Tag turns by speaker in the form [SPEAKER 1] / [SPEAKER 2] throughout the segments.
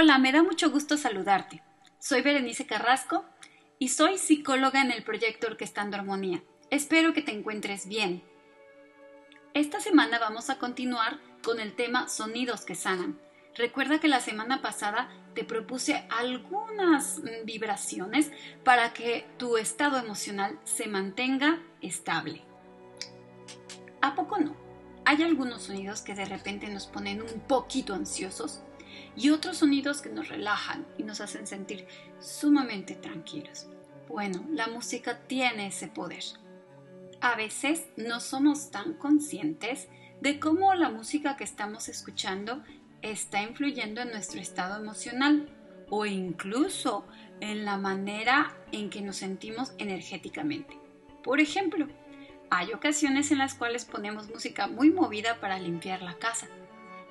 [SPEAKER 1] Hola, me da mucho gusto saludarte. Soy Berenice Carrasco y soy psicóloga en el proyecto Orquestando Armonía. Espero que te encuentres bien. Esta semana vamos a continuar con el tema Sonidos que sanan. Recuerda que la semana pasada te propuse algunas mm, vibraciones para que tu estado emocional se mantenga estable. ¿A poco no? Hay algunos sonidos que de repente nos ponen un poquito ansiosos y otros sonidos que nos relajan y nos hacen sentir sumamente tranquilos. Bueno, la música tiene ese poder. A veces no somos tan conscientes de cómo la música que estamos escuchando está influyendo en nuestro estado emocional o incluso en la manera en que nos sentimos energéticamente. Por ejemplo, hay ocasiones en las cuales ponemos música muy movida para limpiar la casa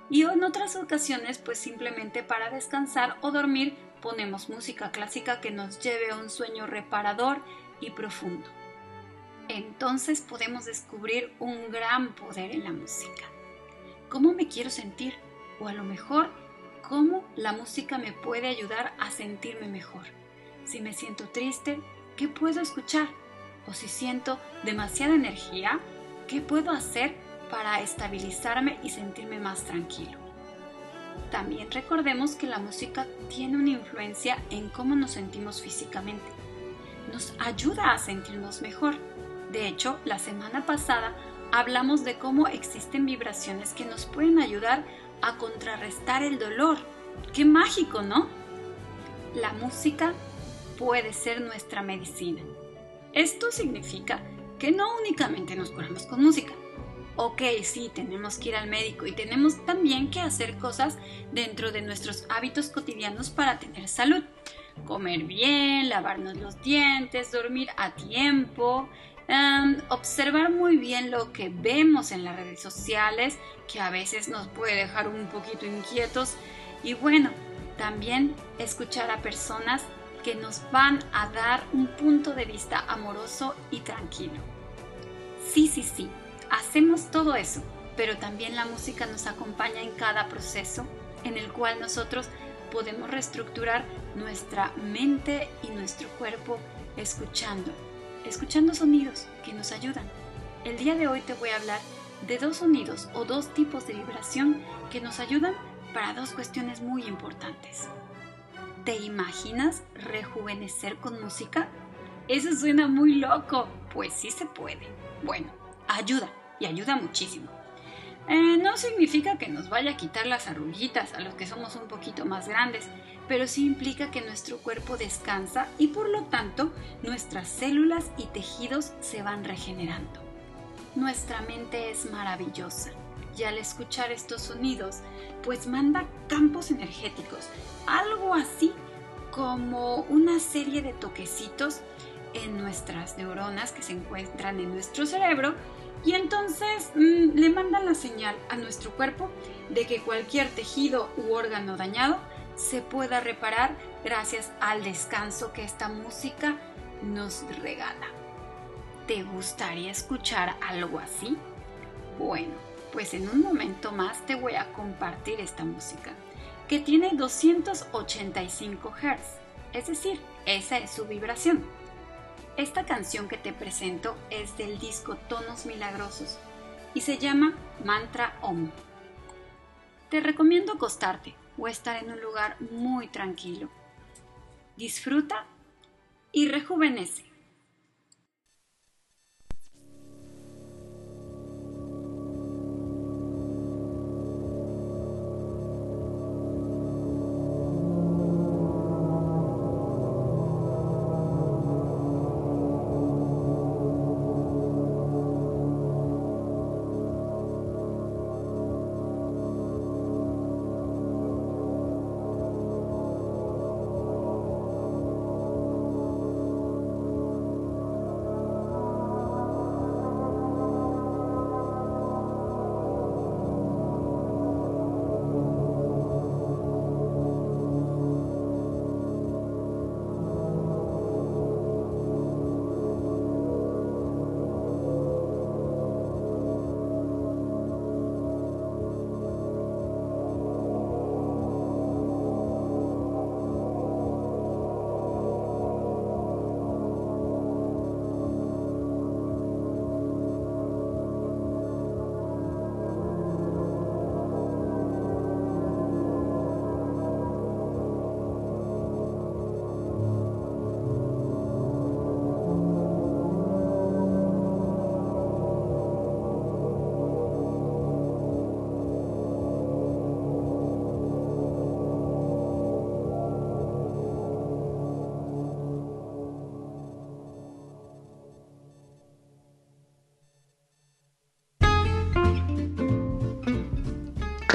[SPEAKER 1] y en otras ocasiones pues simplemente para descansar o dormir ponemos música clásica que nos lleve a un sueño reparador y profundo. Entonces podemos descubrir un gran poder en la música. ¿Cómo me quiero sentir? O a lo mejor, ¿cómo la música me puede ayudar a sentirme mejor? Si me siento triste, ¿qué puedo escuchar? O si siento demasiada energía, ¿qué puedo hacer para estabilizarme y sentirme más tranquilo. También recordemos que la música tiene una influencia en cómo nos sentimos físicamente. Nos ayuda a sentirnos mejor. De hecho, la semana pasada hablamos de cómo existen vibraciones que nos pueden ayudar a contrarrestar el dolor. ¡Qué mágico, ¿no? La música puede ser nuestra medicina. Esto significa que no únicamente nos curamos con música, ok, sí, tenemos que ir al médico y tenemos también que hacer cosas dentro de nuestros hábitos cotidianos para tener salud. Comer bien, lavarnos los dientes, dormir a tiempo, em, observar muy bien lo que vemos en las redes sociales, que a veces nos puede dejar un poquito inquietos. Y bueno, también escuchar a personas que nos van a dar un punto de vista amoroso y tranquilo. Sí, sí, sí, Hacemos todo eso, pero también la música nos acompaña en cada proceso en el cual nosotros podemos reestructurar nuestra mente y nuestro cuerpo escuchando, escuchando sonidos que nos ayudan. El día de hoy te voy a hablar de dos sonidos o dos tipos de vibración que nos ayudan para dos cuestiones muy importantes. ¿Te imaginas rejuvenecer con música? Eso suena muy loco. Pues sí se puede. Bueno, ayuda y ayuda muchísimo. Eh, no significa que nos vaya a quitar las arruguitas a los que somos un poquito más grandes, pero sí implica que nuestro cuerpo descansa y por lo tanto nuestras células y tejidos se van regenerando. Nuestra mente es maravillosa y al escuchar estos sonidos pues manda campos energéticos, algo así como una serie de toquecitos en nuestras neuronas que se encuentran en nuestro cerebro y entonces mm, le mandan la señal a nuestro cuerpo de que cualquier tejido u órgano dañado se pueda reparar gracias al descanso que esta música nos regala. ¿Te gustaría escuchar algo así? Bueno, pues en un momento más te voy a compartir esta música, que tiene 285 Hz, es decir, esa es su vibración. Esta canción que te presento es del disco Tonos Milagrosos y se llama Mantra Om. Te recomiendo acostarte o estar en un lugar muy tranquilo. Disfruta y rejuvenece.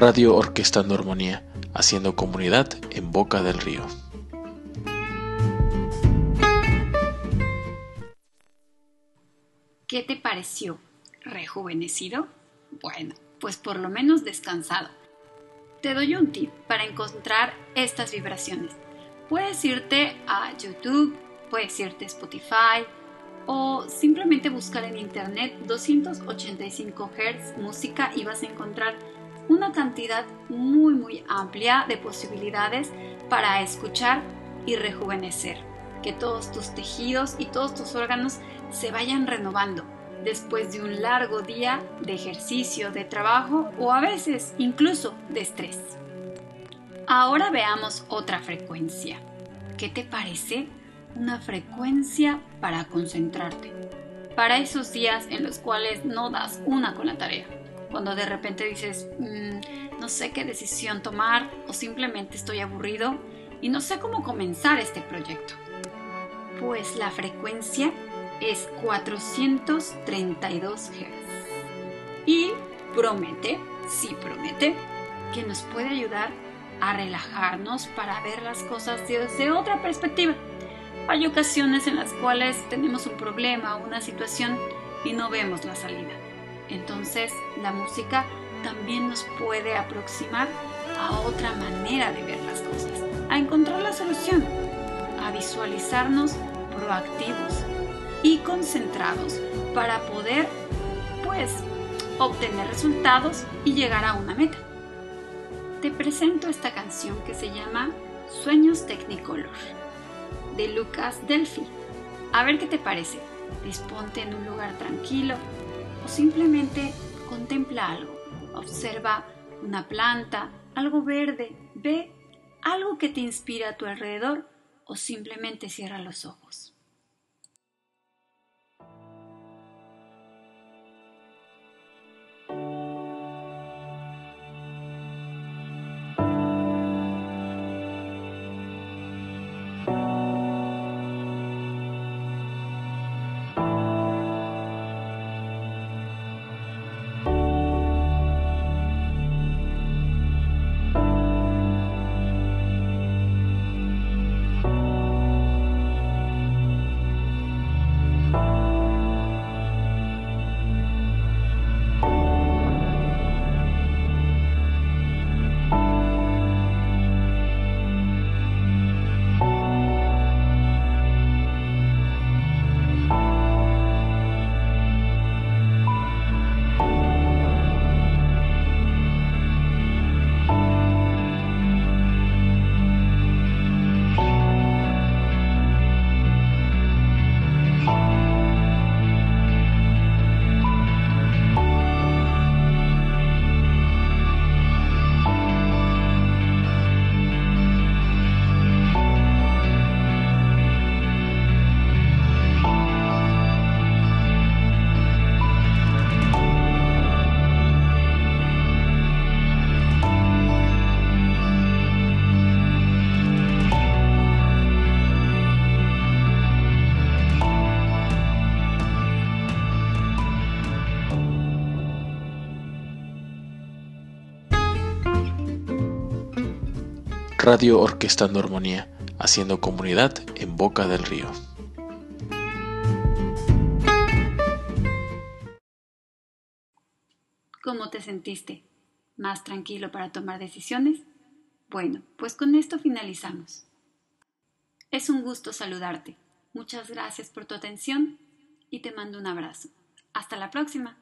[SPEAKER 2] Radio Orquestando Armonía, haciendo comunidad en Boca del Río.
[SPEAKER 1] ¿Qué te pareció? ¿Rejuvenecido? Bueno, pues por lo menos descansado. Te doy un tip para encontrar estas vibraciones. Puedes irte a YouTube, puedes irte a Spotify o simplemente buscar en internet 285 Hz música y vas a encontrar una cantidad muy muy amplia de posibilidades para escuchar y rejuvenecer. Que todos tus tejidos y todos tus órganos se vayan renovando después de un largo día de ejercicio, de trabajo o a veces incluso de estrés. Ahora veamos otra frecuencia. ¿Qué te parece? Una frecuencia para concentrarte. Para esos días en los cuales no das una con la tarea. Cuando de repente dices, mm, no sé qué decisión tomar o simplemente estoy aburrido y no sé cómo comenzar este proyecto. Pues la frecuencia es 432 Hz. Y promete, sí promete, que nos puede ayudar a relajarnos para ver las cosas desde otra perspectiva. Hay ocasiones en las cuales tenemos un problema o una situación y no vemos la salida. Entonces la música también nos puede aproximar a otra manera de ver las cosas, a encontrar la solución, a visualizarnos proactivos y concentrados para poder, pues, obtener resultados y llegar a una meta. Te presento esta canción que se llama Sueños Technicolor de Lucas Delphi. A ver qué te parece. Disponte en un lugar tranquilo o simplemente contempla algo. Observa una planta, algo verde, ve algo que te inspira a tu alrededor o simplemente cierra los ojos.
[SPEAKER 2] Radio Orquestando Armonía, haciendo comunidad en Boca del Río.
[SPEAKER 1] ¿Cómo te sentiste? ¿Más tranquilo para tomar decisiones? Bueno, pues con esto finalizamos. Es un gusto saludarte. Muchas gracias por tu atención y te mando un abrazo. Hasta la próxima.